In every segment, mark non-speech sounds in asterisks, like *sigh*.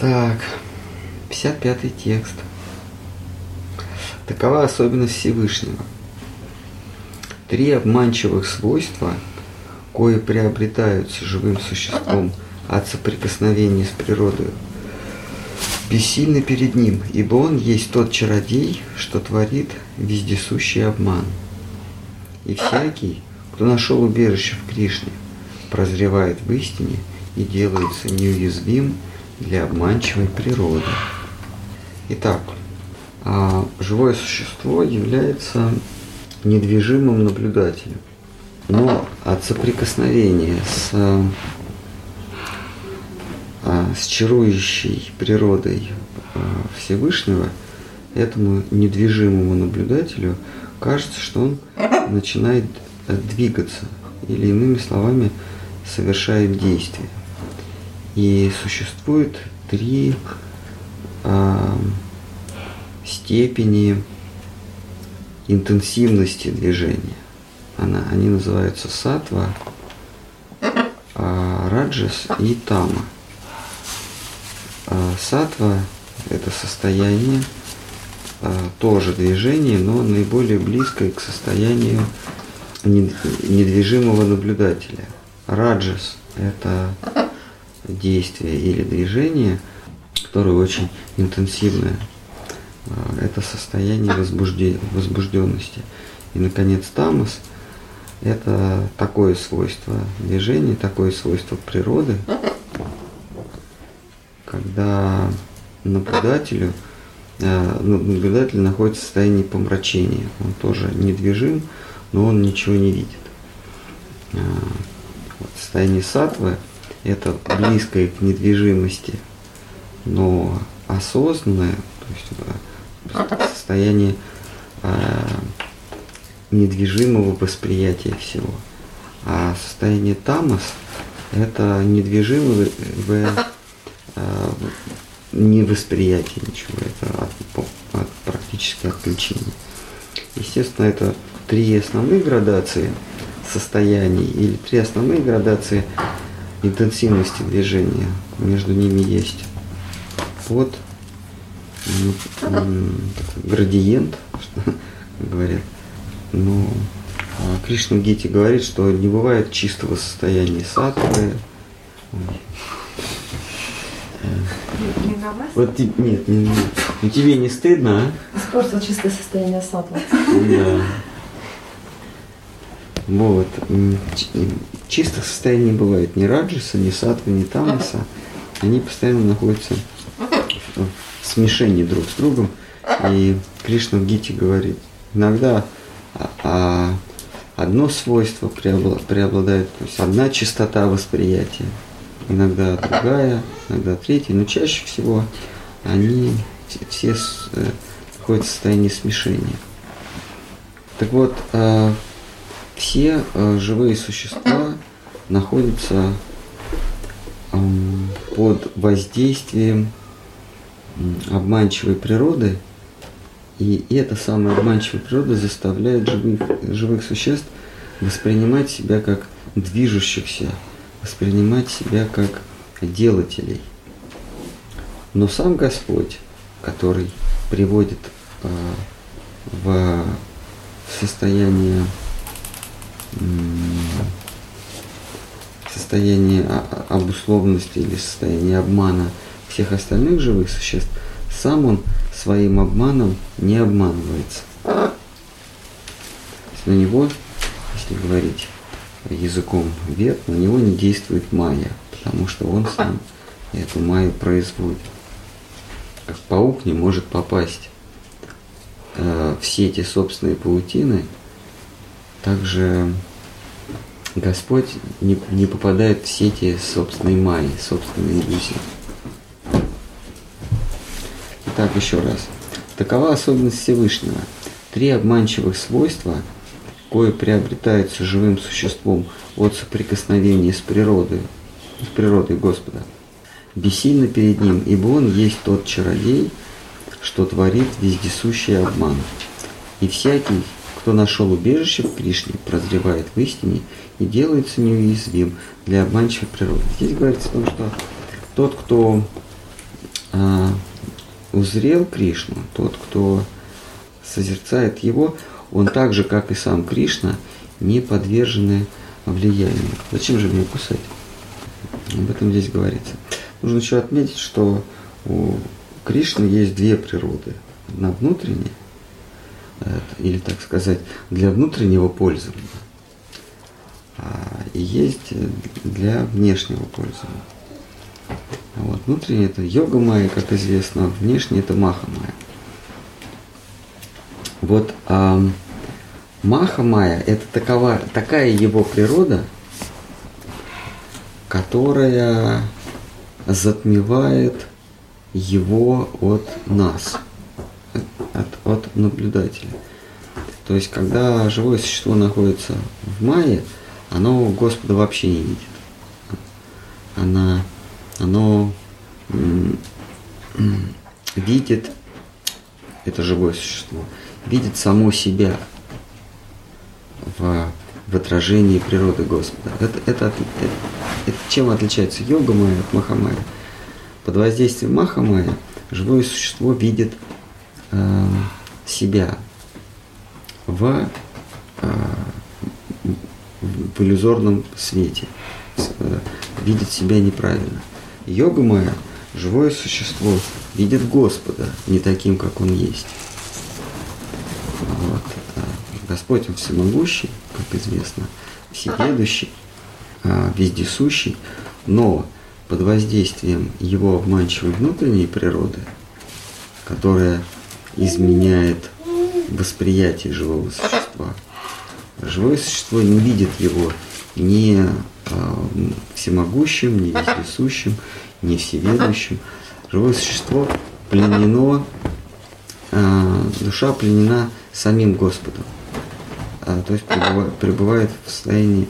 Так, 55 текст. Такова особенность Всевышнего. Три обманчивых свойства, кое приобретаются живым существом от соприкосновения с природой, бессильны перед ним, ибо он есть тот чародей, что творит вездесущий обман. И всякий, кто нашел убежище в Кришне, прозревает в истине и делается неуязвим для обманчивой природы. Итак, а, живое существо является недвижимым наблюдателем. Но от соприкосновения с, а, с чарующей природой а, Всевышнего этому недвижимому наблюдателю кажется, что он начинает двигаться, или иными словами, совершает действие. И существует три э, степени интенсивности движения. Она, они называются сатва, а, раджас и тама. А, сатва – это состояние а, тоже движения, но наиболее близкое к состоянию недвижимого наблюдателя. Раджас – это действие или движение, которое очень интенсивное. А, это состояние возбужденности. И, наконец, тамас – это такое свойство движения, такое свойство природы, когда наблюдателю, а, наблюдатель находится в состоянии помрачения. Он тоже недвижим, но он ничего не видит. А, состояние сатвы – это близкое к недвижимости, но осознанное, то есть состояние э, недвижимого восприятия всего. А состояние тамас – это недвижимое э, невосприятие ничего, это от, от, практически отключение. Естественно, это три основные градации состояний или три основные градации интенсивности движения. Между ними есть под, градиент, *laughs* что говорят. Но а Кришна Гити говорит, что не бывает чистого состояния сатвы. Вот нет, не, ну тебе не стыдно, а? Испортил чистое состояние сатвы. Да. Вот. Чистых состояний бывает ни раджаса, ни сатвы, ни тамаса. Они постоянно находятся в смешении друг с другом. И Кришна в Гите говорит, иногда а, а одно свойство преобладает, то есть одна частота восприятия, иногда другая, иногда третья, но чаще всего они все э, находятся в состоянии смешения. Так вот, э, все э, живые существа находятся под воздействием обманчивой природы, и эта самая обманчивая природа заставляет живых, живых существ воспринимать себя как движущихся, воспринимать себя как делателей. Но сам Господь, который приводит э, в состояние состояние обусловленности или состояние обмана всех остальных живых существ, сам он своим обманом не обманывается. На него, если говорить языком вет, на него не действует майя, потому что он сам эту майю производит. Как паук не может попасть э, в сети собственной паутины, также Господь не, не попадает в сети собственной майи, собственной иллюзии. Итак, еще раз. Такова особенность Всевышнего. Три обманчивых свойства, кое приобретаются живым существом от соприкосновения с природой, с природой Господа, бессильно перед ним, ибо он есть тот чародей, что творит вездесущий обман. И всякий, кто нашел убежище в Кришне, прозревает в истине и делается неуязвим для обманчивой природы. Здесь говорится о том, что тот, кто а, узрел Кришну, тот, кто созерцает его, он так же, как и сам Кришна, не подвержены влиянию. Зачем же мне кусать? Об этом здесь говорится. Нужно еще отметить, что у Кришны есть две природы. Одна внутренняя, или так сказать, для внутреннего пользования, а, есть для внешнего пользования. Вот. Внутренний это йога майя, как известно, внешний это маха майя. Вот а, маха майя это такова, такая его природа, которая затмевает его от нас, от, от наблюдателя. То есть, когда живое существо находится в майе, оно Господа вообще не видит. Она оно видит, это живое существо, видит само себя в, в отражении природы Господа. Это, это, это, это чем отличается йога майя от махамая? Под воздействием махамая живое существо видит э, себя в, э, в иллюзорном свете, э, видит себя неправильно. Йога моя, живое существо, видит Господа не таким, как Он есть. Вот. А Господь Он всемогущий, как известно, всеведущий, а, вездесущий, но под воздействием его обманчивой внутренней природы, которая изменяет восприятие живого существа, живое существо не видит его не а, всемогущим, не вездесущим, не всеведущим. Живое существо пленено, а, душа пленена самим Господом. А, то есть пребывает, в состоянии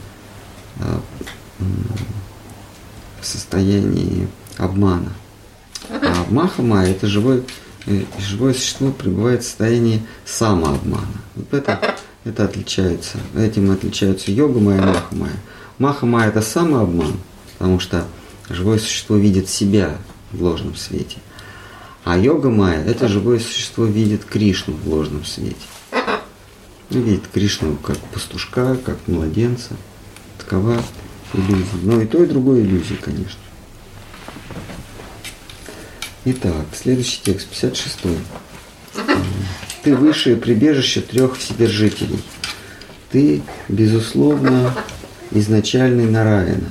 в состоянии обмана. А Махама это живое, э, живое существо пребывает в состоянии самообмана. Вот это, *laughs* это отличается. Этим отличаются йога моя и маха моя. Маха Майя – это самообман, потому что живое существо видит себя в ложном свете. А йога Майя – это живое существо видит Кришну в ложном свете. Ну, видит Кришну как пастушка, как младенца. Такова иллюзия. Но и то, и другое иллюзия, конечно. Итак, следующий текст, 56. Ты высшее прибежище трех вседержителей. Ты, безусловно, изначальный Нараина.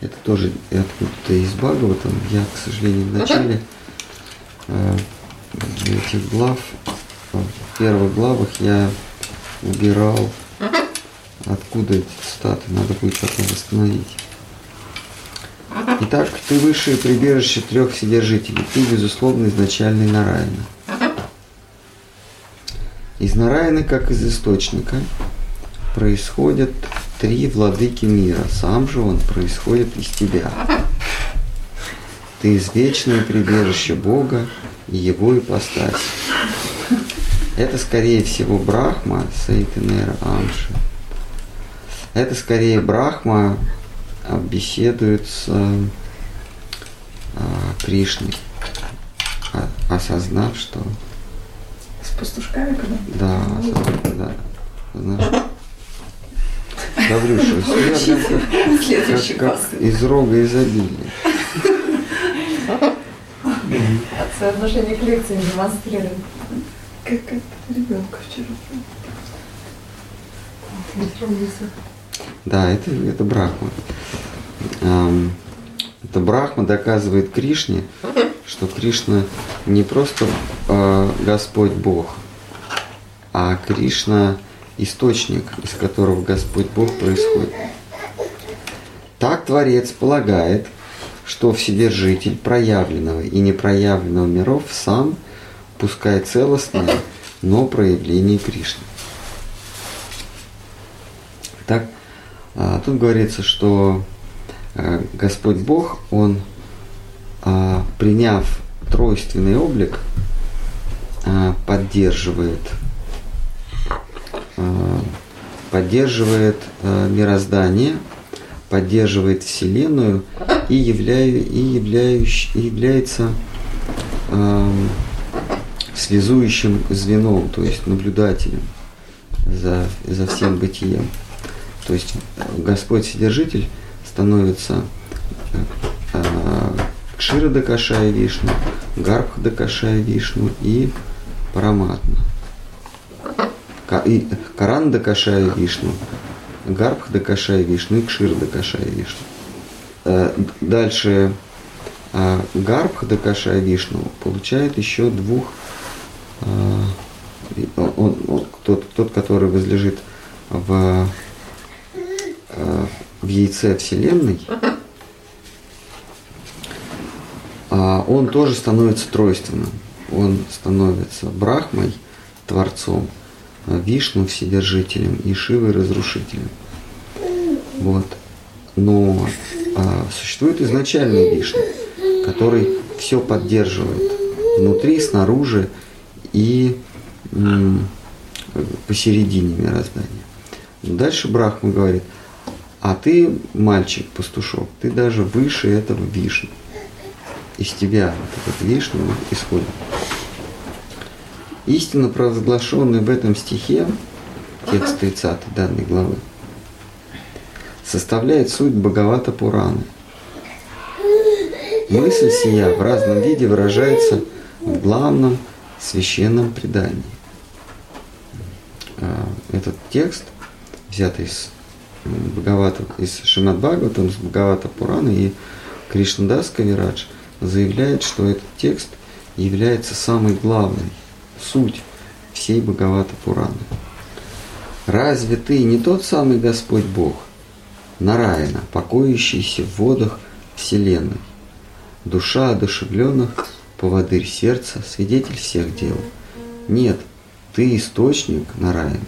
Это тоже откуда-то из Бхагаватам. Я, к сожалению, в начале э, этих глав, в первых главах я убирал, откуда эти цитаты. Надо будет потом восстановить. Итак, ты высшее прибежище трех вседержителей. Ты, безусловно, изначальный Нараина. Из Нараины, как из источника, происходят три владыки мира. Сам же он происходит из тебя. Ты извечное прибежище Бога и Его ипостась. Это, скорее всего, Брахма, Сейтенера Амши. Это, скорее, Брахма беседует с а, Кришной, а, осознав, что... С пастушками, когда? Да, осознав, да. Знаешь, Гаврюша, я как, как из рога изобилия. Отцы отношение к лекции демонстрирует. Как, как ребенка вчера. Да, это, это Брахма. Это Брахма доказывает Кришне, что Кришна не просто э, Господь Бог, а Кришна источник, из которого Господь Бог происходит. Так Творец полагает, что Вседержитель проявленного и непроявленного миров сам, пускай целостное, но проявление Кришны. Так, а, тут говорится, что а, Господь Бог, Он, а, приняв тройственный облик, поддерживает Э, поддерживает э, мироздание, поддерживает Вселенную и, являю, и, являющ, является э, связующим звеном, то есть наблюдателем за, за всем бытием. То есть Господь Вседержитель становится э, Кшира Дакашая Вишну, Гарбха Дакашая Вишну и Параматма. И Каран Дакашая Вишну, Гарбх Дакашая Вишну и Кшир Дакашая Вишну. Э, дальше э, Гарбх Дакашая Вишну получает еще двух, э, он, он, тот, тот, который возлежит в, в яйце Вселенной, а он тоже становится тройственным. Он становится Брахмой, Творцом, Вишну Вседержителем и Шивой Разрушителем. Вот. Но а, существует изначальный Вишну, который все поддерживает внутри, снаружи и посередине мироздания. Дальше Брахма говорит, а ты, мальчик, пастушок, ты даже выше этого Вишну из тебя вот этот вишну исходит. Истина, провозглашенная в этом стихе, текст 30 данной главы, составляет суть Бхагавата Пураны. Мысль сия в разном виде выражается в главном священном предании. А, этот текст, взятый из Бхагавата, из Шимад Бхагаватам, из Бхагавата Пураны и Кришнадас Кавирадж – заявляет, что этот текст является самой главной, суть всей Бхагавата Пураны. Разве ты не тот самый Господь Бог, Нараяна, покоящийся в водах Вселенной, душа одушевленных, поводырь сердца, свидетель всех дел? Нет, ты источник Нараяна.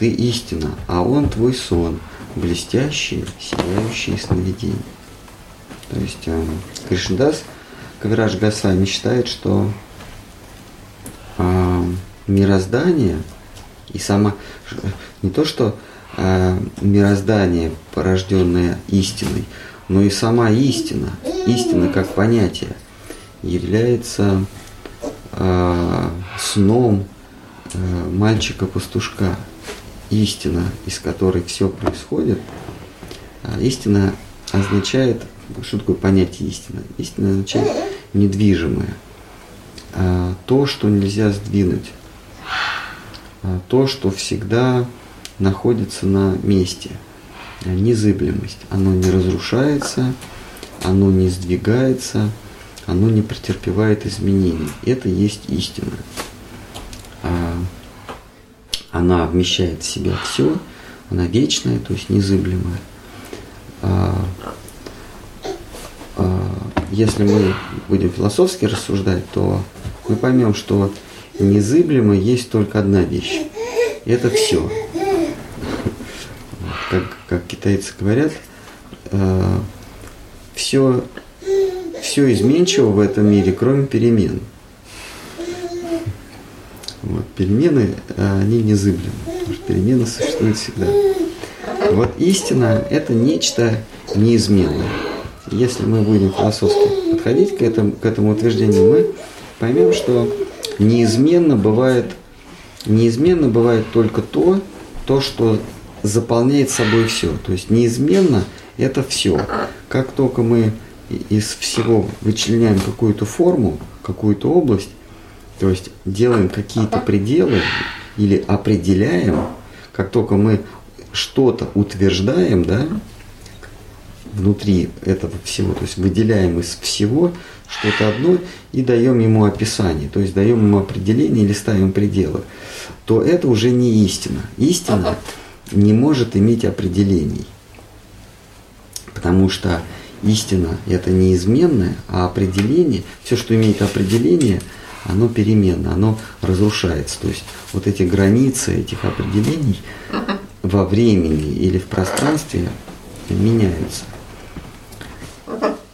Ты истина, а он твой сон, блестящие, сияющие сновидения. То есть э, Кришнадас Кавирадж Госвами считает, что э, мироздание и сама не то, что э, мироздание, порожденное истиной, но и сама истина, истина как понятие, является э, сном э, мальчика-пастушка. Истина, из которой все происходит, э, истина означает что такое понятие истины? Истина означает недвижимое. А, то, что нельзя сдвинуть. А, то, что всегда находится на месте. А, незыблемость. Оно не разрушается, оно не сдвигается, оно не претерпевает изменений. Это есть истина. Она вмещает в себя все, она вечная, то есть незыблемая если мы будем философски рассуждать, то мы поймем, что незыблемо есть только одна вещь. Это все. Как, как китайцы говорят, э, все, все изменчиво в этом мире, кроме перемен. Перемены, э, они незыблемы, потому что перемены существуют всегда. Вот истина – это нечто неизменное если мы будем философски подходить к этому, к этому утверждению, мы поймем, что неизменно бывает, неизменно бывает только то, то, что заполняет собой все. То есть неизменно это все. Как только мы из всего вычленяем какую-то форму, какую-то область, то есть делаем какие-то пределы или определяем, как только мы что-то утверждаем, да, внутри этого всего, то есть выделяем из всего что-то одно и даем ему описание, то есть даем ему определение или ставим пределы, то это уже не истина. Истина не может иметь определений, потому что истина это неизменное, а определение, все, что имеет определение, оно переменно, оно разрушается. То есть вот эти границы этих определений во времени или в пространстве меняются.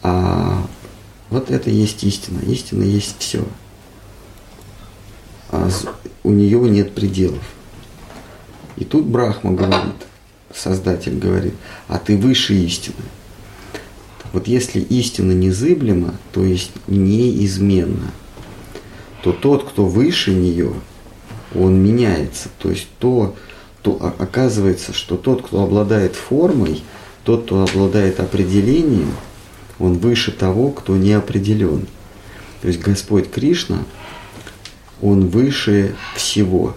А вот это есть истина. Истина есть все. А у нее нет пределов. И тут Брахма говорит, Создатель говорит, а ты выше истины. Вот если истина незыблема, то есть неизменна, то тот, кто выше нее, он меняется. То есть то, то оказывается, что тот, кто обладает формой, тот, кто обладает определением, он выше того, кто не определен. То есть Господь Кришна, он выше всего.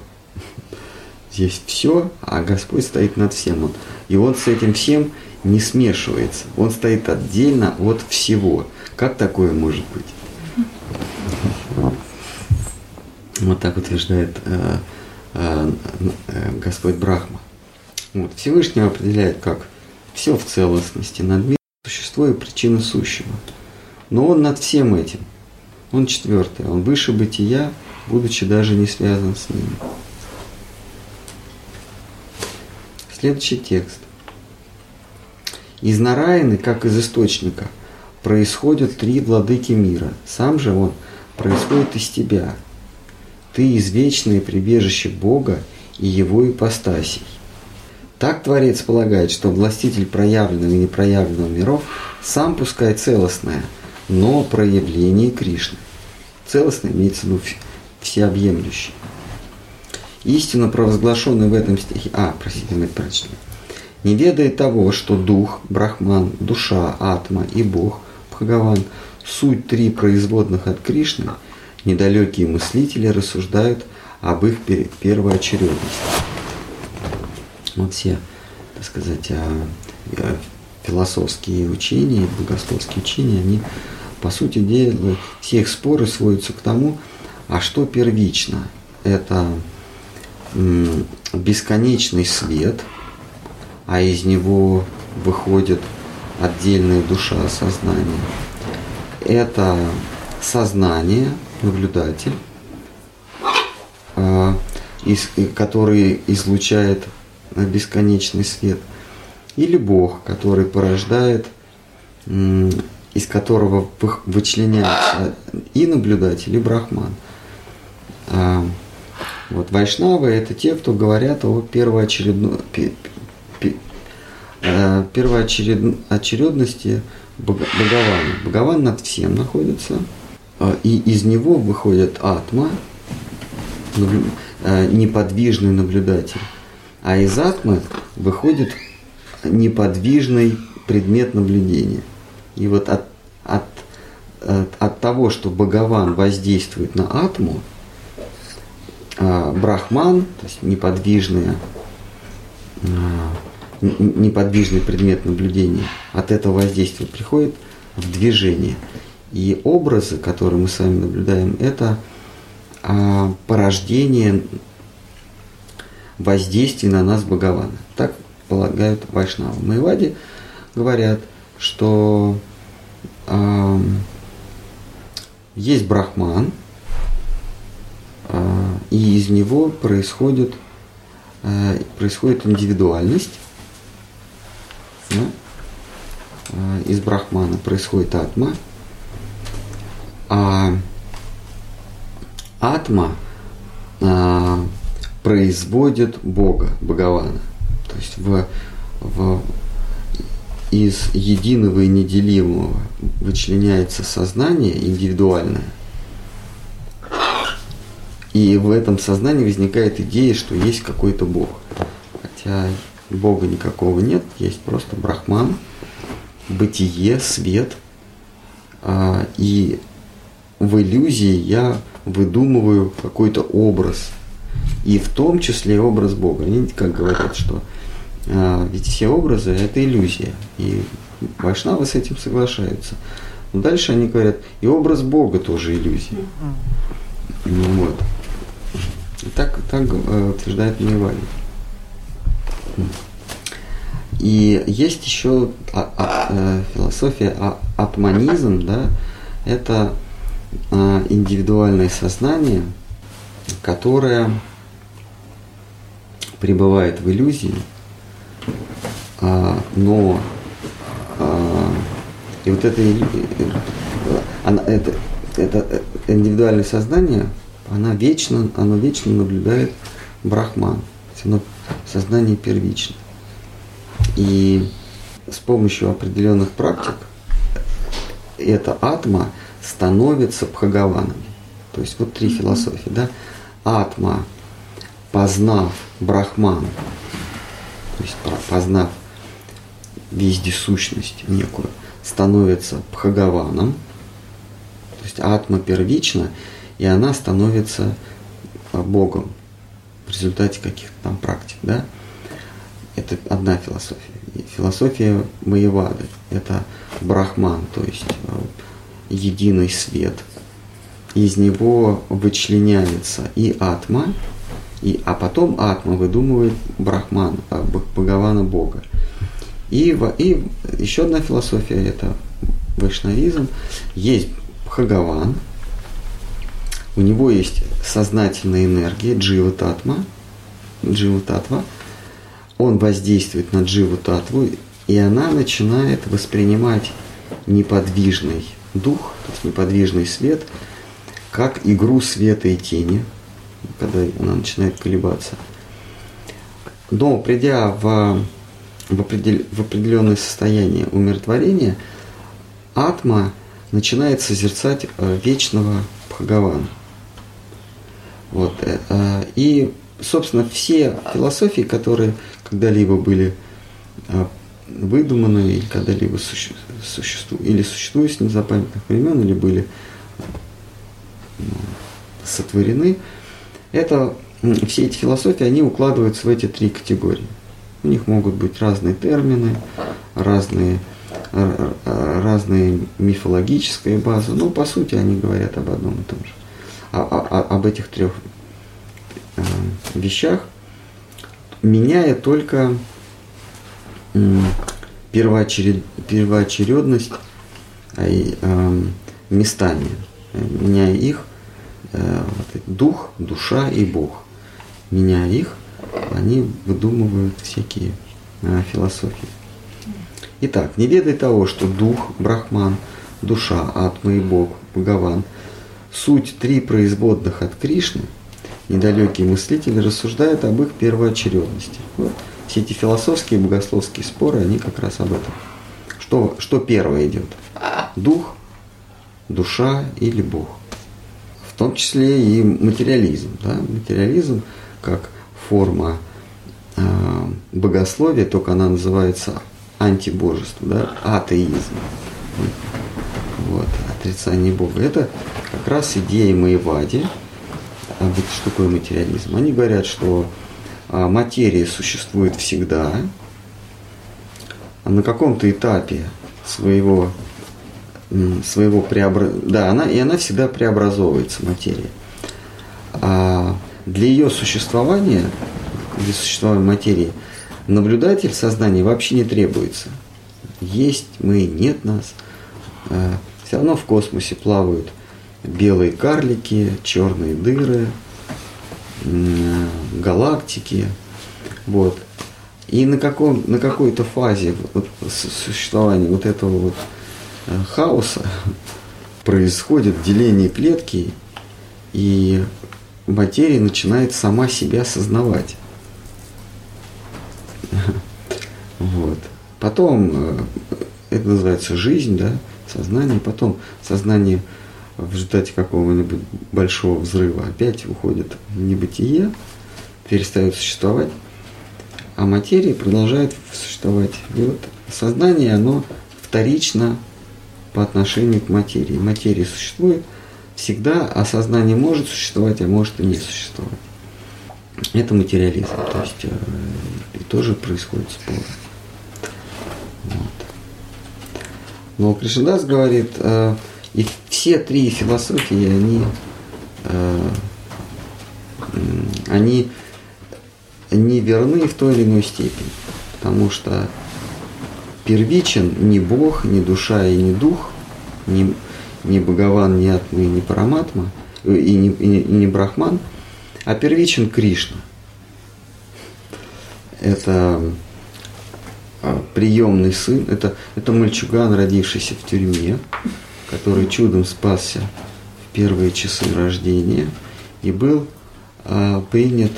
Здесь все, а Господь стоит над всем. И он с этим всем не смешивается. Он стоит отдельно от всего. Как такое может быть? Вот так утверждает э, э, э, Господь Брахма. Вот. Всевышний определяет как все в целостности, над миром существо и причина сущего. Но он над всем этим. Он четвертый, он выше бытия, будучи даже не связан с ним. Следующий текст. Из Нараины, как из источника, происходят три владыки мира. Сам же он происходит из тебя. Ты извечное прибежище Бога и Его ипостасей. Так Творец полагает, что властитель проявленного и непроявленного миров сам пускай целостное, но проявление Кришны. Целостное имеется в виду всеобъемлющий. Истина, провозглашенная в этом стихе, а, простите, мы это прочли, не ведает того, что дух, брахман, душа, атма и бог, Бхагаван, суть три производных от Кришны, недалекие мыслители рассуждают об их первоочередности. Вот все, так сказать, а, э, философские учения, богословские учения, они, по сути дела, все их споры сводятся к тому, а что первично? Это бесконечный свет, а из него выходит отдельная душа сознания. Это сознание, наблюдатель, а, который излучает бесконечный свет, или Бог, который порождает, из которого вычленяется и наблюдатель, и брахман. А, вот вайшнавы – это те, кто говорят о первоочередной, э, первоочередности Бхагавана. Бхагаван над всем находится, а, и из него выходит атма, э, неподвижный наблюдатель, а из атмы выходит неподвижный предмет наблюдения. И вот от, от, от, от того, что Бхагаван воздействует на атму, а, брахман, то есть неподвижный, а, неподвижный предмет наблюдения, от этого воздействия приходит в движение. И образы, которые мы с вами наблюдаем, это а, порождение воздействия на нас Бхагавана. Так полагают Вайшнавы. Майвади говорят, что э, есть брахман, э, и из него происходит, э, происходит индивидуальность. Да? Э, из брахмана происходит атма. А атма э, производит Бога, Бхагавана. То есть в, в, из единого и неделимого вычленяется сознание индивидуальное. И в этом сознании возникает идея, что есть какой-то Бог. Хотя Бога никакого нет, есть просто Брахман, бытие, свет. А, и в иллюзии я выдумываю какой-то образ. И в том числе образ Бога. Они как говорят, что а, ведь все образы – это иллюзия. И вайшнавы с этим соглашаются. Но дальше они говорят, и образ Бога тоже иллюзия. Ну, вот. Так, так э, утверждает Мейвали. И есть еще а, а, э, философия а, атманизм, да, это индивидуальное сознание, которое пребывает в иллюзии, а, но а, и вот это, она, это, это индивидуальное сознание, она вечно, оно вечно наблюдает брахман. Оно сознание первично. И с помощью определенных практик эта атма становится Бхагаваном. То есть вот три философии, да? Атма, познав Брахман, то есть познав вездесущность некую, становится Бхагаваном, то есть атма первична, и она становится а, Богом в результате каких-то там практик, да? Это одна философия. И философия Маевады – это Брахман, то есть а, единый свет. Из него вычленяется и атма, и, а потом атма выдумывает Брахман, а, Бхагавана Бога. И, и еще одна философия – это вайшнавизм. Есть Бхагаван, у него есть сознательная энергия, джива татма, джива татва, он воздействует на дживу татву, и она начинает воспринимать неподвижный дух, то есть неподвижный свет, как игру света и тени, когда она начинает колебаться. Но придя в, в, в определенное состояние умиротворения, атма начинает созерцать э, вечного Бхагавана. Вот. Э, э, и, собственно, все философии, которые когда-либо были выдуманы или когда-либо существуют, или существуют с незапамятных времен, или были сотворены, это все эти философии, они укладываются в эти три категории. У них могут быть разные термины, разные, разные мифологические базы, но по сути они говорят об одном и том же. А, а, об этих трех э, вещах, меняя только первоочеред, первоочередность а, местами, меняя их, э, дух, душа и Бог. Меняя их, они выдумывают всякие э, философии. Итак, не ведай того, что дух, брахман, душа, атма и Бог, Бхагаван, суть три производных от Кришны, недалекие мыслители рассуждают об их первоочередности. Вот все эти философские богословские споры, они как раз об этом. Что, что первое идет? Дух, душа или Бог? В том числе и материализм. Да? Материализм как форма э, богословия, только она называется антибожество, да? атеизм. Вот, отрицание Бога. Это как раз идея Маевади. А вот что такое материализм? Они говорят, что материя существует всегда, а на каком-то этапе своего, своего преобразования, да, она, и она всегда преобразовывается, материя. А для ее существования, для существования материи, наблюдатель сознания вообще не требуется. Есть мы, нет нас. А, все равно в космосе плавают белые карлики, черные дыры, галактики. Вот. И на, каком, на какой-то фазе существования вот этого вот э, хаоса происходит деление клетки, и материя начинает сама себя осознавать. Вот. Потом э, это называется жизнь, да, сознание, потом сознание в результате какого-нибудь большого взрыва опять уходит в небытие, перестает существовать, а материя продолжает существовать. И вот сознание, оно вторично по отношению к материи. Материя существует всегда, а сознание может существовать, а может и не существовать. Это материализм, то есть э, и тоже происходит спор. Вот. Но Кришнадас говорит, э, и все три философии, они, э, они не верны в той или иной степени. Потому что первичен ни Бог, ни душа и ни дух, ни, ни Бхагаван, ни Атма, ни Параматма, э, и не, и, и не Брахман, а первичен Кришна. Это а, приемный сын, это, это мальчуган, родившийся в тюрьме, который чудом спасся в первые часы рождения и был а, принят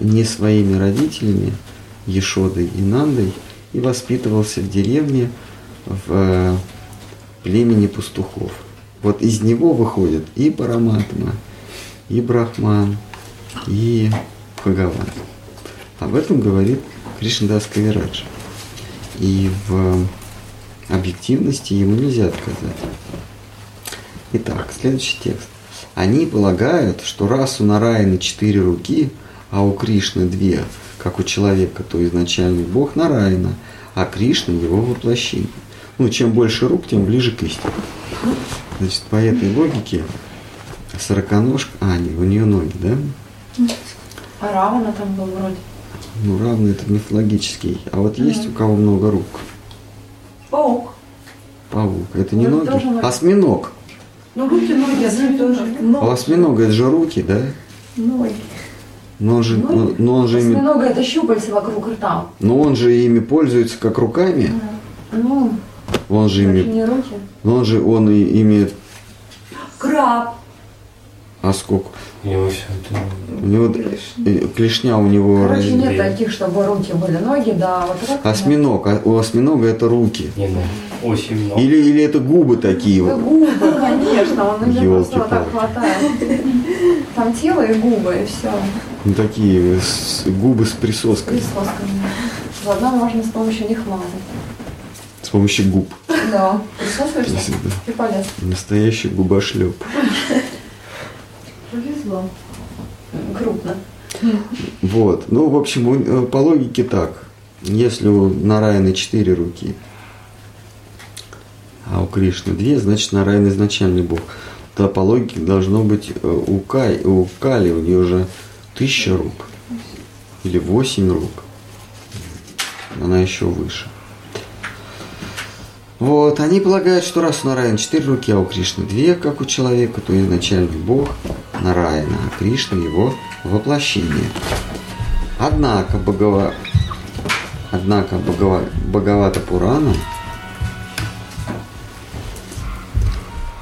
не своими родителями, Ешодой и Нандой, и воспитывался в деревне в, племени пастухов. Вот из него выходят и Параматма, и Брахман, и Бхагаван. Об этом говорит Кришнадас Кавирадж. И в объективности ему нельзя отказать. Итак, следующий текст. Они полагают, что раз у Нараяны четыре руки, а у Кришны две, как у человека, то изначальный Бог Нараяна, а Кришна его воплощение. Ну, чем больше рук, тем ближе к истине. Значит, по этой логике сороконожка, а, не, у нее ноги, да? А Равана там был вроде. Ну, равно это мифологический. А вот есть у кого много рук? Паук. Паук. Это не Ну, ноги? тоже ноги. Осьминог. Ну, руки, ноги, одни и то же. А у Ноги. осьминога это же руки, да? Ноги. Но он же, Ноги. но, он же ими, Осьминога это щупальца вокруг рта. но он же ими пользуется как руками. Ну, Он же ими, не руки. но он же он и ими, Краб. А сколько? У него все это... У него э, клешня у него Короче, раз- нет таких, чтобы руки были. Ноги, да, вот так. осьминог, а у осьминога это руки. Не, ну, очень много. Или, или это губы такие Да вот. губы, конечно, он мне просто вот так хватает. Там тело и губы, и все. Ну, такие с- губы с присоской. Присосками. Заодно можно с помощью них мазать. С помощью губ. Да. Присосываешься и полез. Настоящий губошлеп. Повезло. Крупно. Вот. Ну, в общем, э, по логике так. Если у Нараяны четыре руки, а у Кришны две, значит Нараяна изначальный бог. То по логике должно быть э, у, Кай, у Кали, у нее уже тысяча рук. Или восемь рук. Она еще выше. Вот, они полагают, что раз у Нараяна четыре руки, а у Кришны две, как у человека, то изначальный бог Нараяна, а Кришна его воплощение. Однако, Бхагава... Однако Бхагава... Бхагавата Пурана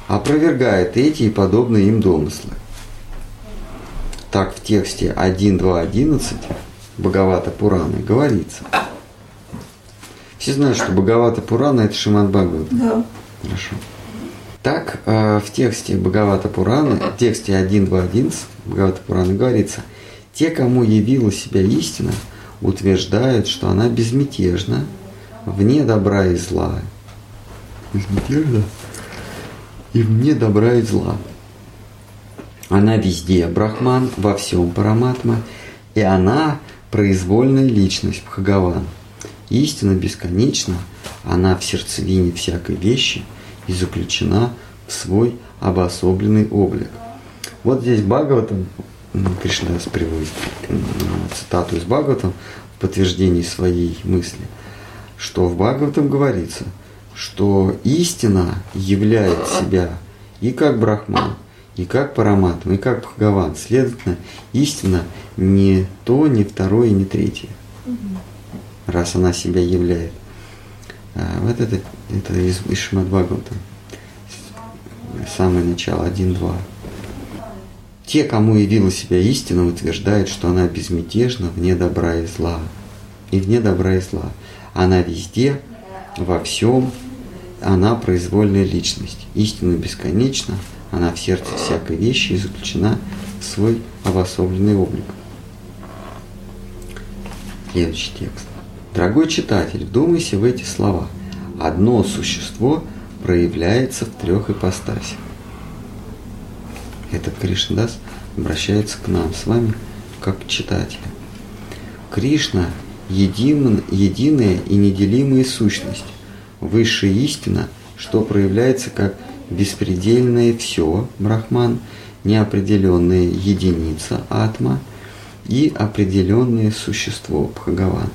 опровергает эти и подобные им домыслы. Так в тексте 1.2.11 Бхагавата Пураны говорится. Все знают, что Бхагавата Пурана это Шимад Бхагават. Да. Хорошо. Так, э, в тексте Бхагавата Пураны, в тексте 1.2.11 Бхагавата Пураны говорится, те, кому явила себя истина, утверждают, что она безмятежна, вне добра и зла. Безмятежна и вне добра и зла. Она везде Брахман, во всем Параматма, и она произвольная личность Бхагаван. Истина бесконечна, она в сердцевине всякой вещи и заключена в свой обособленный облик. Вот здесь Бхагаватам, Кришнадас приводит цитату из Бхагаватам в подтверждении своей мысли, что в Бхагаватам говорится, что истина являет себя и как Брахман, и как Параматма, и как Бхагаван. Следовательно, истина не то, не второе, не третье раз она себя являет. А, вот это, это из, из Шримад-Бхагавата. Самое начало, 1-2. Те, кому явила себя истина, утверждают, что она безмятежна вне добра и зла. И вне добра и зла. Она везде, во всем, она произвольная личность. Истина бесконечна, она в сердце всякой вещи и заключена в свой обособленный облик. Следующий текст. Дорогой читатель, вдумайся в эти слова. Одно существо проявляется в трех ипостасях. Этот Кришнадас обращается к нам с вами как к читателям. Кришна един, единая и неделимая сущность, высшая истина, что проявляется как беспредельное все, Брахман, неопределенная единица, Атма, и определенное существо, Бхагаван.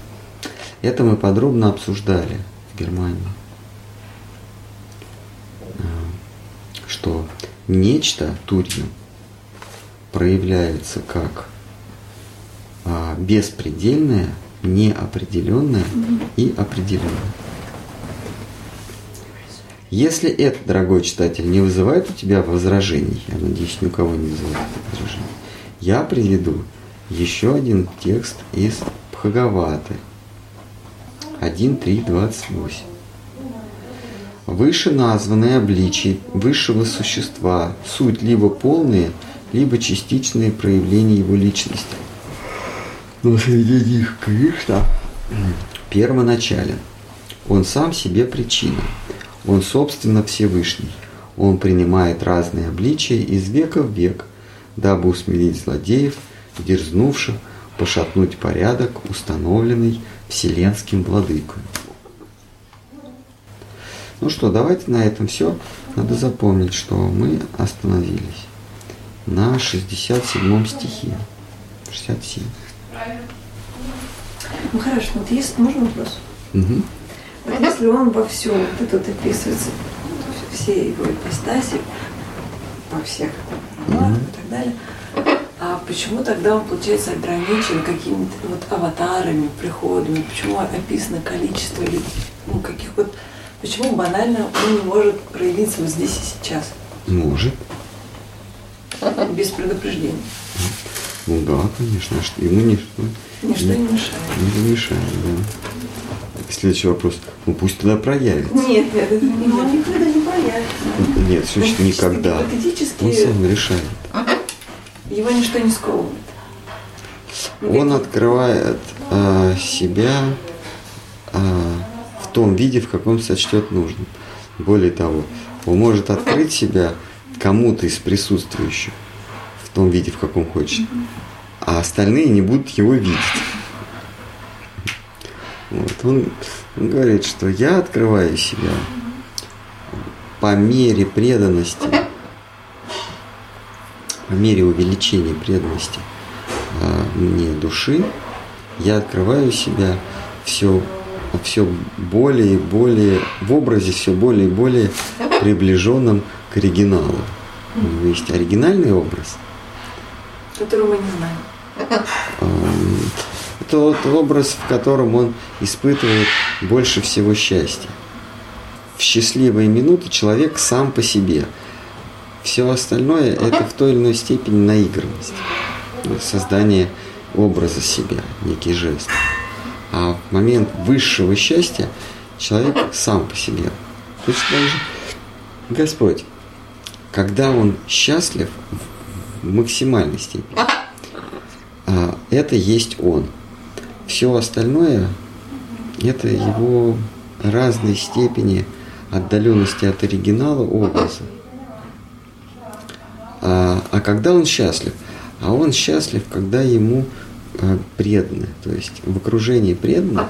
Это мы подробно обсуждали в Германии. А, Что нечто Турью проявляется как а, беспредельное, неопределенное и определенное. Если это, дорогой читатель, не вызывает у тебя возражений, я надеюсь, ни у кого не вызывает возражений, я приведу еще один текст из Бхагаваты 1.3.28. Выше названные обличия высшего существа, суть либо полные, либо частичные проявления его личности. Но среди них Кришна первоначален. Он сам себе причина. Он, собственно, Всевышний. Он принимает разные обличия из века в век, дабы усмирить злодеев, дерзнувших пошатнуть порядок, установленный Вселенским Владыкой. Ну что, давайте на этом все. Надо запомнить, что мы остановились на 67 стихе. 67. Ну хорошо, вот есть, можно вопрос? Угу. Вот если он во всем вот это вот описывается, все его ипостаси, во всех романах и так далее, почему тогда он, получается, ограничен какими-то вот аватарами, приходами? Почему описано количество людей? Ну, каких вот... Почему банально он не может проявиться вот здесь и сейчас? Может. Без предупреждения. Ну да, конечно. Ему ничто Ничто не мешает. не мешает, да. Следующий вопрос. Ну пусть тогда проявится. Нет, нет, это не он никогда не появится. Нет, слушайте, Ну, никогда. Он сам решает. Его ничто не сковывает. Он открывает э, себя э, в том виде, в каком сочтет нужным. Более того, он может открыть себя кому-то из присутствующих в том виде, в каком хочет, а остальные не будут его видеть. Вот. Он, он говорит, что я открываю себя по мере преданности, по мере увеличения преданности а, мне души, я открываю себя все, все более и более, в образе все более и более приближенном к оригиналу. У него есть оригинальный образ, Которого мы не знаем. Ам, это тот образ, в котором он испытывает больше всего счастья. В счастливые минуты человек сам по себе. Все остальное это в той или иной степени наигранность. Создание образа себя, некий жест. А в момент высшего счастья человек сам по себе. Точно так же Господь, когда он счастлив в максимальной степени, а, это есть он. Все остальное это его разные степени отдаленности от оригинала образа. А, а когда он счастлив? А он счастлив, когда ему а, преданы. То есть в окружении преданных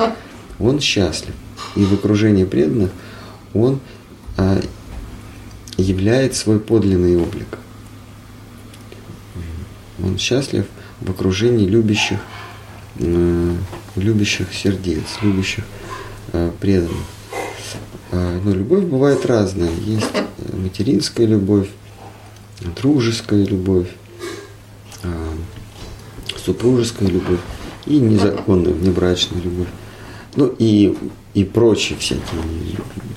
он счастлив. И в окружении преданных он а, являет свой подлинный облик. Он счастлив в окружении любящих, э, любящих сердец, любящих э, преданных. А, Но любовь бывает разная. Есть э, материнская любовь, дружеская любовь, а, супружеская любовь и незаконная, внебрачная любовь. Ну и, и прочие всякие.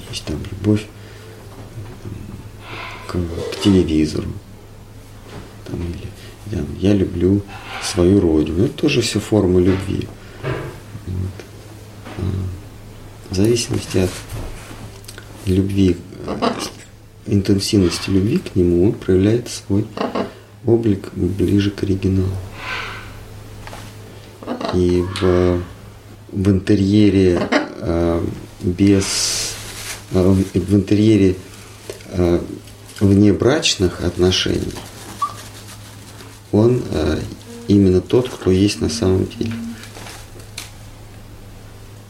Есть там любовь к, к телевизору. Там, или я, я люблю свою родину. Это тоже все формы любви. Вот. А, В зависимости от любви, от интенсивности любви к нему, он проявляет свой облик ближе к оригиналу. И в, в интерьере э, без э, в интерьере э, внебрачных отношений он э, именно тот, кто есть на самом деле.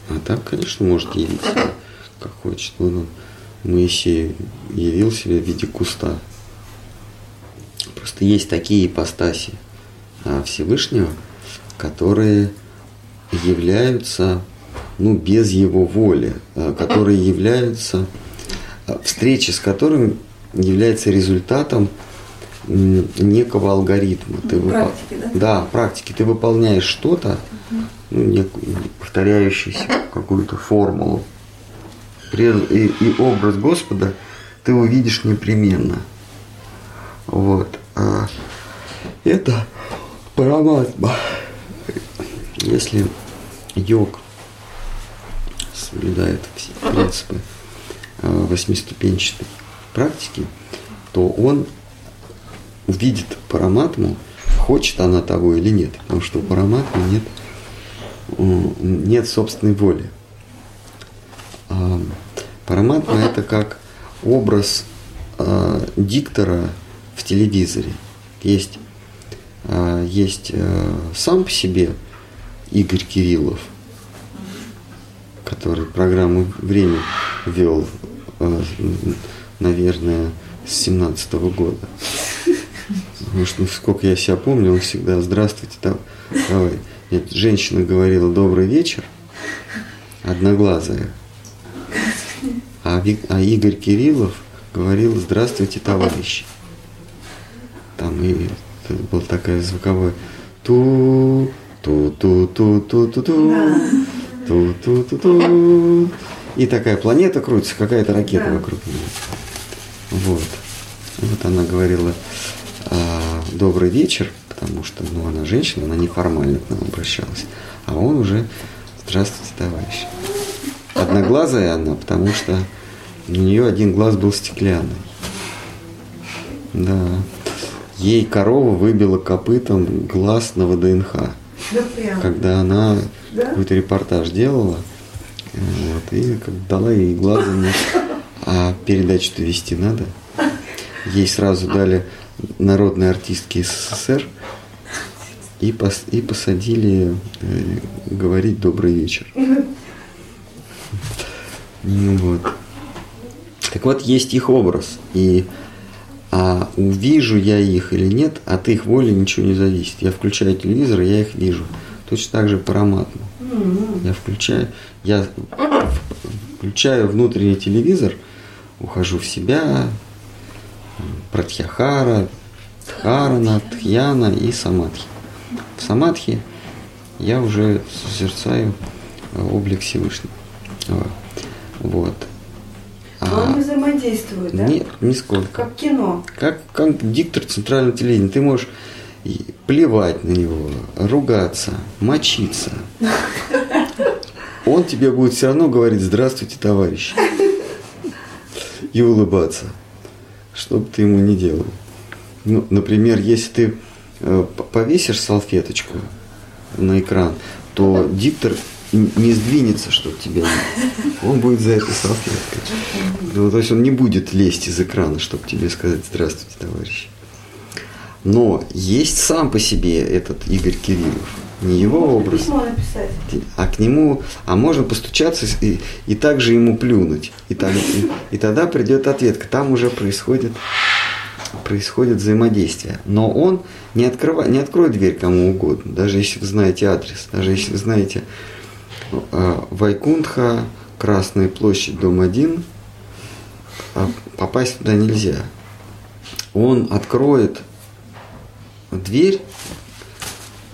А так, конечно, может явить себя, как хочет. Вон он, Моисей явил себя в виде куста. Просто есть такие ипостаси а, Всевышнего, которые являются ну, без его воли, а, которые являются, а, встреча с которым является результатом некого алгоритма. Ты Практики, да? Да, практики. Ты выполняешь что-то, ну, некую повторяющуюся какую-то формулу. И, и образ Господа ты увидишь непременно. Вот. А это параматма. Если йог соблюдает все принципы э, восьмиступенчатой практики, то он увидит параматму, хочет она того или нет, потому что у параматмы нет, нет собственной воли. Параматма это как образ э, диктора в телевизоре. Есть, э, есть э, сам по себе Игорь Кириллов, который программу «Время» вел, э, наверное, с 17 года. Потому что, ну, сколько я себя помню, он всегда «Здравствуйте, давай». Нет, женщина говорила «Добрый вечер», одноглазая. А, а Игорь Кириллов говорил «Здравствуйте, товарищи». Там и была такая звуковая ту ту ту ту ту ту ту ту ту ту ту и такая планета крутится, какая-то ракета да. вокруг нее. Вот. Вот она говорила а, добрый вечер, потому что ну, она женщина, она неформально к нам обращалась. А он уже здравствуйте, товарищ. Одноглазая она, потому что у нее один глаз был стеклянный. Да. Ей корова выбила копытом глаз на ВДНХ. Да, прям. Когда она да? какой-то репортаж делала, вот, и как дала ей глазом, а передачу-то вести надо. Ей сразу дали народные артистки СССР и, пос, и посадили э, говорить добрый вечер. *laughs* Ну вот. Так вот, есть их образ. И а увижу я их или нет, от их воли ничего не зависит. Я включаю телевизор, я их вижу. Точно так же параматно. Я включаю, я включаю внутренний телевизор, ухожу в себя, Пратьяхара, Дхарана, Тхьяна и Самадхи. В Самадхи я уже созерцаю облик Всевышнего. Вот. Но он не взаимодействует, да? Нет, нисколько. Как кино. Как, как диктор центрального телевидения. Ты можешь плевать на него, ругаться, мочиться. Он тебе будет все равно говорить «Здравствуйте, товарищи!» и улыбаться, что бы ты ему не делал. Ну, например, если ты э, повесишь салфеточку на экран, то диктор не сдвинется, чтобы тебя Он будет за этой салфеткой. Ну, то есть он не будет лезть из экрана, чтобы тебе сказать «Здравствуйте, товарищи». Но есть сам по себе этот Игорь Кириллов. Не его можно образ. Письмо написать. А к нему, а можно постучаться и, и также ему плюнуть. И, так, и, и тогда придет ответка. Там уже происходит, происходит взаимодействие. Но он не, открывает, не откроет дверь кому угодно, даже если вы знаете адрес, даже если вы знаете Вайкунтха, Красная площадь, дом 1, а попасть туда нельзя. Он откроет дверь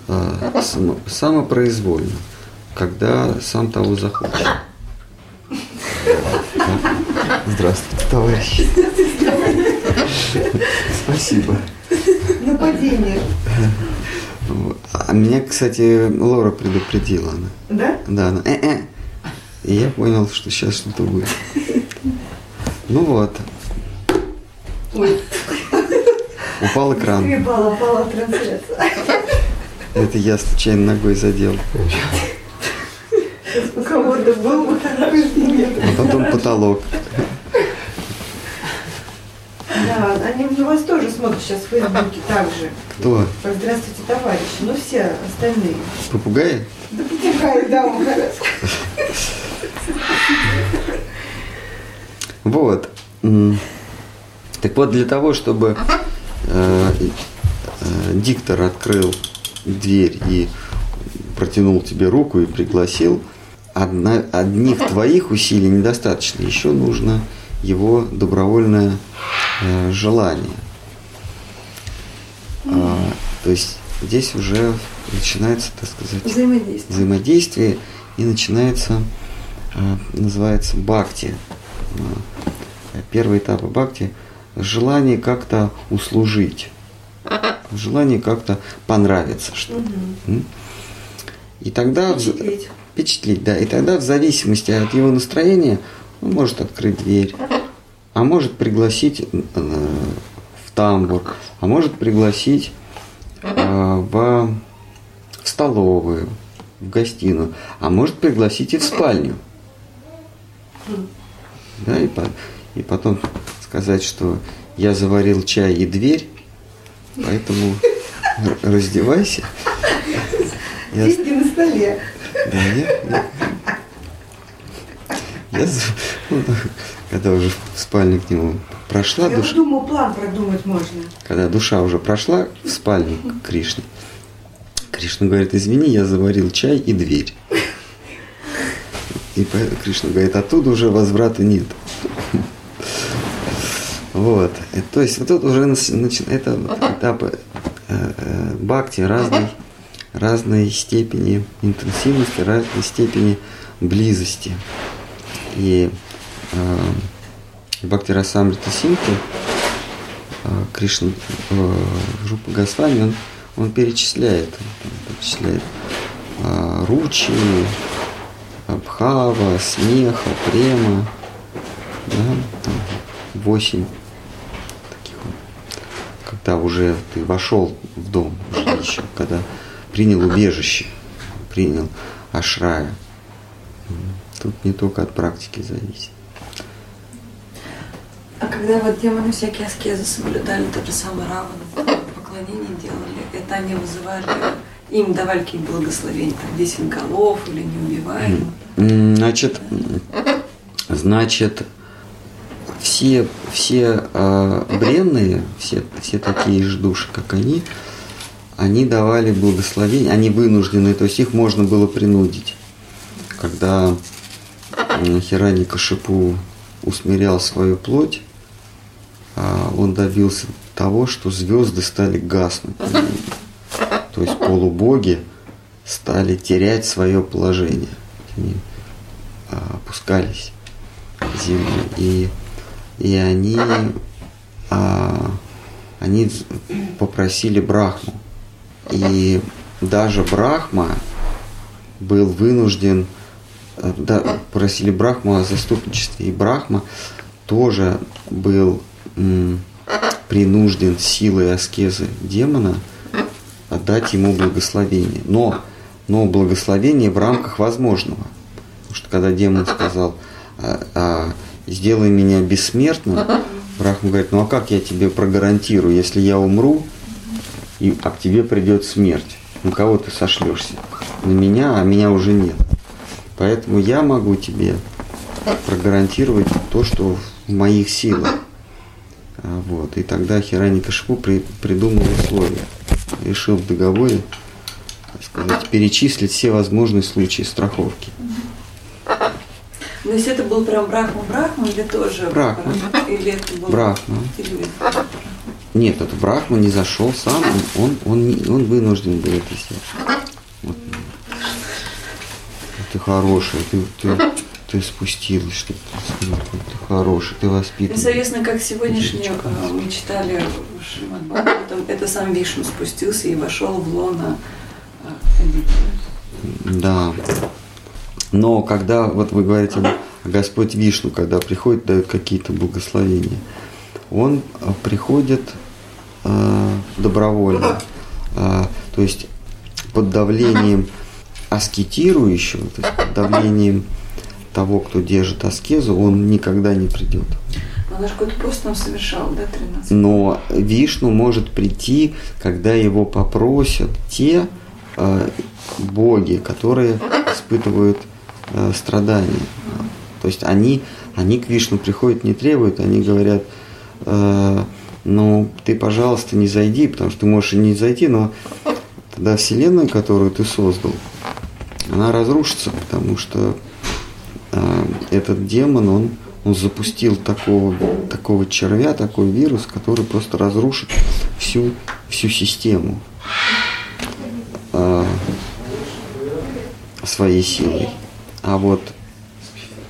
э, само, самопроизвольно, когда сам того захочет. Здравствуйте, товарищи. Спасибо. Нападение. А меня, кстати, Лора предупредила. Она. Да? Да, она э-э. И я понял, что сейчас что-то будет. Ну вот. Ой. Упал экран. Упала, упала трансляция. Это я случайно ногой задел. У кого-то был А потом потолок. Да, они на вас тоже смотрят сейчас в Фейсбуке так же. Кто? Здравствуйте, товарищи. Ну, все остальные. Попугаи? Да попугаи, да, Махарадж. Вот. Так вот, для того, чтобы э, э, диктор открыл дверь и протянул тебе руку и пригласил, одна, одних твоих усилий недостаточно. Еще нужно его добровольное э, желание. А, то есть здесь уже начинается, так сказать, взаимодействие, взаимодействие и начинается, а, называется бхакти. А, первый этап бхакти – желание как-то услужить, желание как-то понравиться что-то. Угу. И тогда впечатлить. впечатлить, да. И тогда в зависимости от его настроения Он может открыть дверь, а может пригласить э, в тамбур, а может пригласить э, в, в столовую, в гостиную, а может пригласить и в спальню. Да, и, по, и потом сказать, что я заварил чай и дверь, поэтому раздевайся. Я, Деньги на столе. да, я, я, я когда уже в спальню к нему прошла Я душа, вот думаю, план продумать можно. когда душа уже прошла в спальню к Кришне, Кришна говорит, извини, я заварил чай и дверь. И Кришна говорит, оттуда уже возврата нет. Вот. То есть вот тут уже нач- начи- это этапы э, э, бхакти разной, разной степени интенсивности, разной степени близости. И э, Бхакти Расамрита Синхи, э, Кришна, э, Рупа Госвами, он, он перечисляет, перечисляет э, ручи, Абхава, смеха, према, да, там восемь таких вот. Когда уже ты вошел в дом, в жилище, когда принял убежище, принял ашрая. Тут не только от практики зависит. А когда вот демоны всякие аскезы соблюдали, тот же самый Раван, поклонение делали, это они вызывали, им давали какие-то благословения, там, 10 голов или не убиваем. М, Значит, значит, все, все э, бренные, все, все такие же души, как они, они давали благословение, они вынуждены, то есть их можно было принудить. Когда Хирани Кашипу усмирял свою плоть, он добился того, что звезды стали гаснуть. То есть полубоги стали терять свое положение. Они а, опускались к земле. И, и они, а, они попросили Брахму. И даже Брахма был вынужден, э, да, просили Брахму о заступничестве. И Брахма тоже был принужден силой аскезы демона отдать ему благословение. Но, но благословение в рамках возможного. Потому что когда демон сказал, «А, а, сделай меня бессмертным, Брахма говорит, ну а как я тебе прогарантирую, если я умру, и, а к тебе придет смерть? На кого ты сошлешься? На меня, а меня уже нет. Поэтому я могу тебе прогарантировать то, что в моих силах. А, Вот. И тогда Хирани Кашпу при, придумал условия. Решил в договоре так сказать, перечислить все возможные случаи страховки. Но если это был прям Брахма Брахма или тоже? Брахма. Или это был... Брахма. Или- Нет, это Брахма не зашел сам, он, он, он, он вынужден был это сделать. Вот. Ты хороший, ты, ты, ты спустилась, что ты, ты хороший, ты воспитанный. соответственно, как сегодняшнее э, мы читали Шримад Бхагаватам, это сам Вишну спустился и вошел в э, обители. Да. Но когда, вот вы говорите, Господь Вишну, когда приходит, дает какие-то благословения, он э, приходит э, добровольно. Э, то есть под давлением аскетирующего, то есть под давлением того, кто держит аскезу, он никогда не придет. Он же какой-то пост там совершал, да, 13? Но Вишну может прийти, когда его попросят те э, боги, которые испытывают э, страдания. То есть они, они к Вишну приходят, не требуют, они говорят, э, ну ты, пожалуйста, не зайди, потому что ты можешь и не зайти, но тогда Вселенная, которую ты создал, она разрушится, потому что этот демон, он, он запустил такого, такого червя, такой вирус, который просто разрушит всю, всю систему э, своей силой. А вот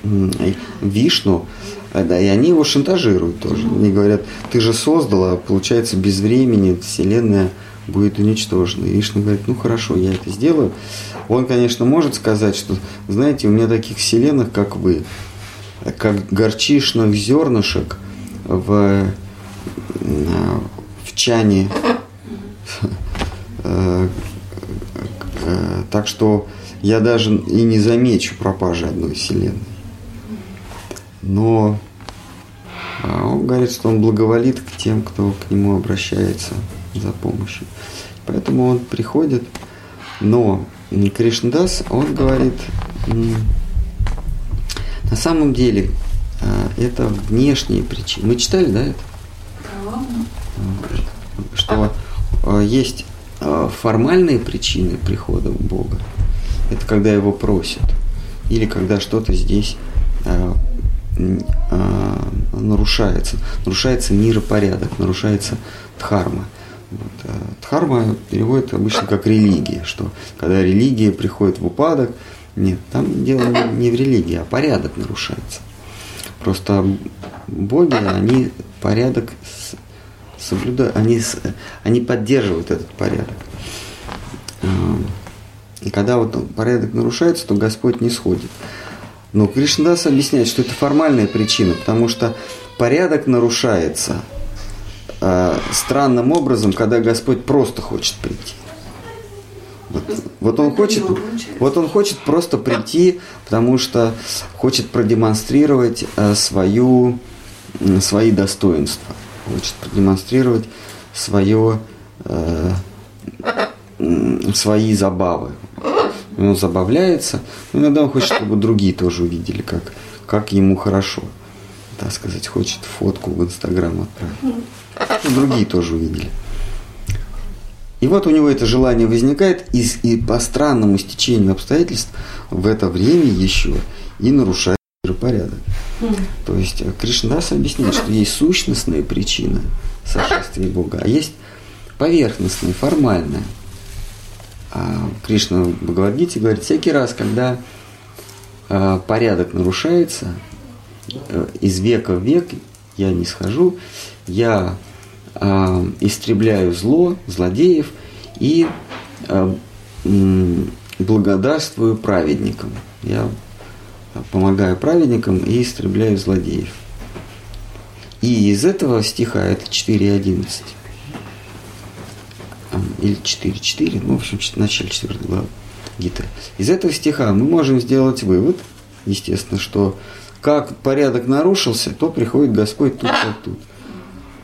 и Вишну, э, да, и они его шантажируют тоже. Они говорят, ты же создал, а получается без времени Вселенная будет уничтожена. И Вишну говорит, ну хорошо, я это сделаю. Он, конечно, может сказать, что, знаете, у меня таких вселенных, как вы. как горчишных зернышек в, в чане. Э, э, Так что я даже и не замечу пропажи одной вселенной. Но а он говорит, что он благоволит к тем, кто к нему обращается за помощью. Поэтому он приходит, но Кришнадас, он говорит, на самом деле а, это внешние причины. Мы читали, да, это? Что а, есть а, формальные причины прихода Бога. Это когда его просят. Или когда что-то здесь нарушается. Нарушается миропорядок, нарушается дхарма. Вот, а, Дхарма переводит обычно как религия, что когда религия приходит в упадок, нет, там дело не, в религии, а порядок нарушается. Просто боги, они порядок соблюдают, они, они поддерживают этот порядок. А, И когда вот порядок нарушается, то Господь не сходит. Но Кришнадас объясняет, что это формальная причина, потому что порядок нарушается э, странным образом, когда Господь просто хочет прийти. Вот, вот он хочет, вот он хочет просто прийти, потому что хочет продемонстрировать э, свою, свои достоинства, хочет продемонстрировать свое, э, свои забавы. Он забавляется, но иногда он хочет, чтобы другие тоже увидели, как, как ему хорошо. Так сказать, хочет фотку в Инстаграм отправить. Чтобы другие тоже увидели. И вот у него это желание возникает, и, и по странному стечению обстоятельств в это время еще и нарушает миропорядок. То есть э, Кришнадас объясняет, что есть сущностные причины сошествия Бога, а есть поверхностные, формальные. А Кришна в Бхагавадгите говорит, всякий раз, когда э, порядок нарушается, из века в век я не схожу, я э, истребляю зло, злодеев и э, благодарствую праведникам. Я помогаю праведникам и истребляю злодеев. И из этого стиха это 4.11. А, Или 4.4, ну, в общем, в начале 4 главы Гиты. Из этого стиха мы можем сделать вывод, естественно, что как порядок нарушился, то приходит Господь тут, как тут.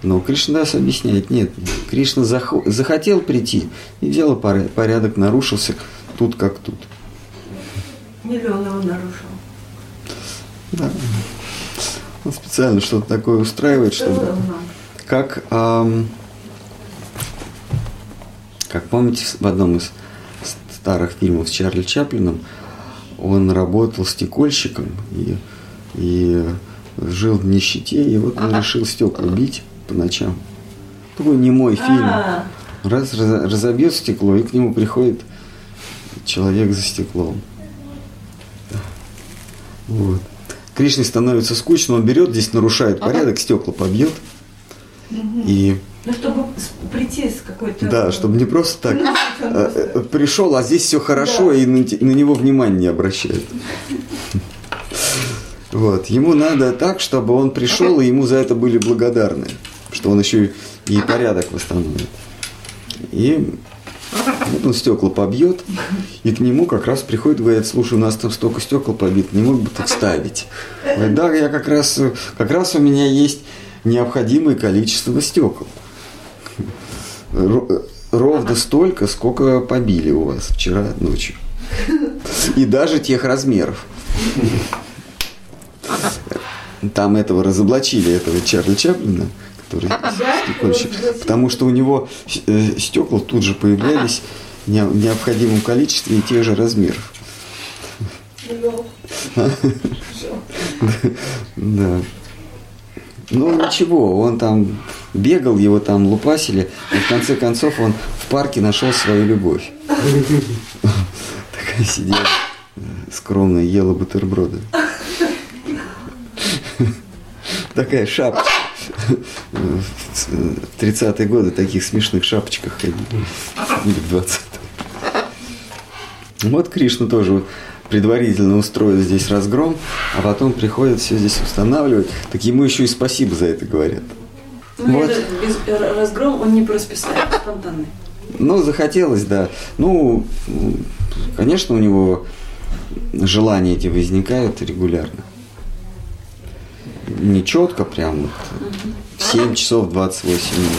Но Кришнадас объясняет, нет, Кришна захо- захотел прийти, и дело поря- порядок нарушился тут, как тут. Миллион его нарушил. Да. Он специально что-то такое устраивает, чтобы... Как, ам, как помните, в одном из старых фильмов с Чарли Чаплином он работал стекольщиком и, и жил в нищете, и вот он решил стекла бить по ночам. Такой немой фильм. А, Раз раз- разобьет стекло, и к нему приходит человек за стеклом. Вот. Кришне становится скучно, он берет, здесь нарушает порядок, стекла побьет. И ну, чтобы прийти с какой-то... да, чтобы не просто так Ну, э, пришел, а здесь все хорошо, Да. и на, на него внимания не обращают. *laughs* Вот. Ему надо так, чтобы он пришел, и ему за это были благодарны, что он еще и порядок восстановит. И вот он стекла побьет, и к нему как раз приходит, говорит, слушай, у нас там столько стекол побито, не мог бы тут ставить. Говорит, да, я как раз, как раз у меня есть необходимое количество стекол. Ро- Ровно столько, сколько побили у вас вчера ночью. И даже тех размеров. Там этого разоблачили, этого Чарли Чаплина, который стекольщик. Потому что у него э, стекла тут же появлялись в не- в необходимом количестве и тех же размеров. Да. Ну ничего, он там бегал, его там лупасили, и в конце концов он в парке нашел свою любовь. *laughs* Такая сидела э, скромно, ела бутерброды. *laughs* Такая шапочка. В 30-е годы таких смешных шапочках ходили. Или в 20-м. Вот Кришна тоже предварительно устроит здесь разгром, а потом приходит все здесь устанавливать, так ему еще и спасибо за это говорят. Ну, Вот. без, р- разгром он не по расписанию, спонтанный. Ну, захотелось, да. Ну, конечно, у него желания эти возникают регулярно. Не четко прям вот в 7 часов 28 минут.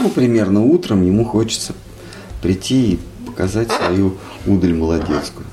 Ну, примерно утром ему хочется прийти и показать свою удаль молодецкую.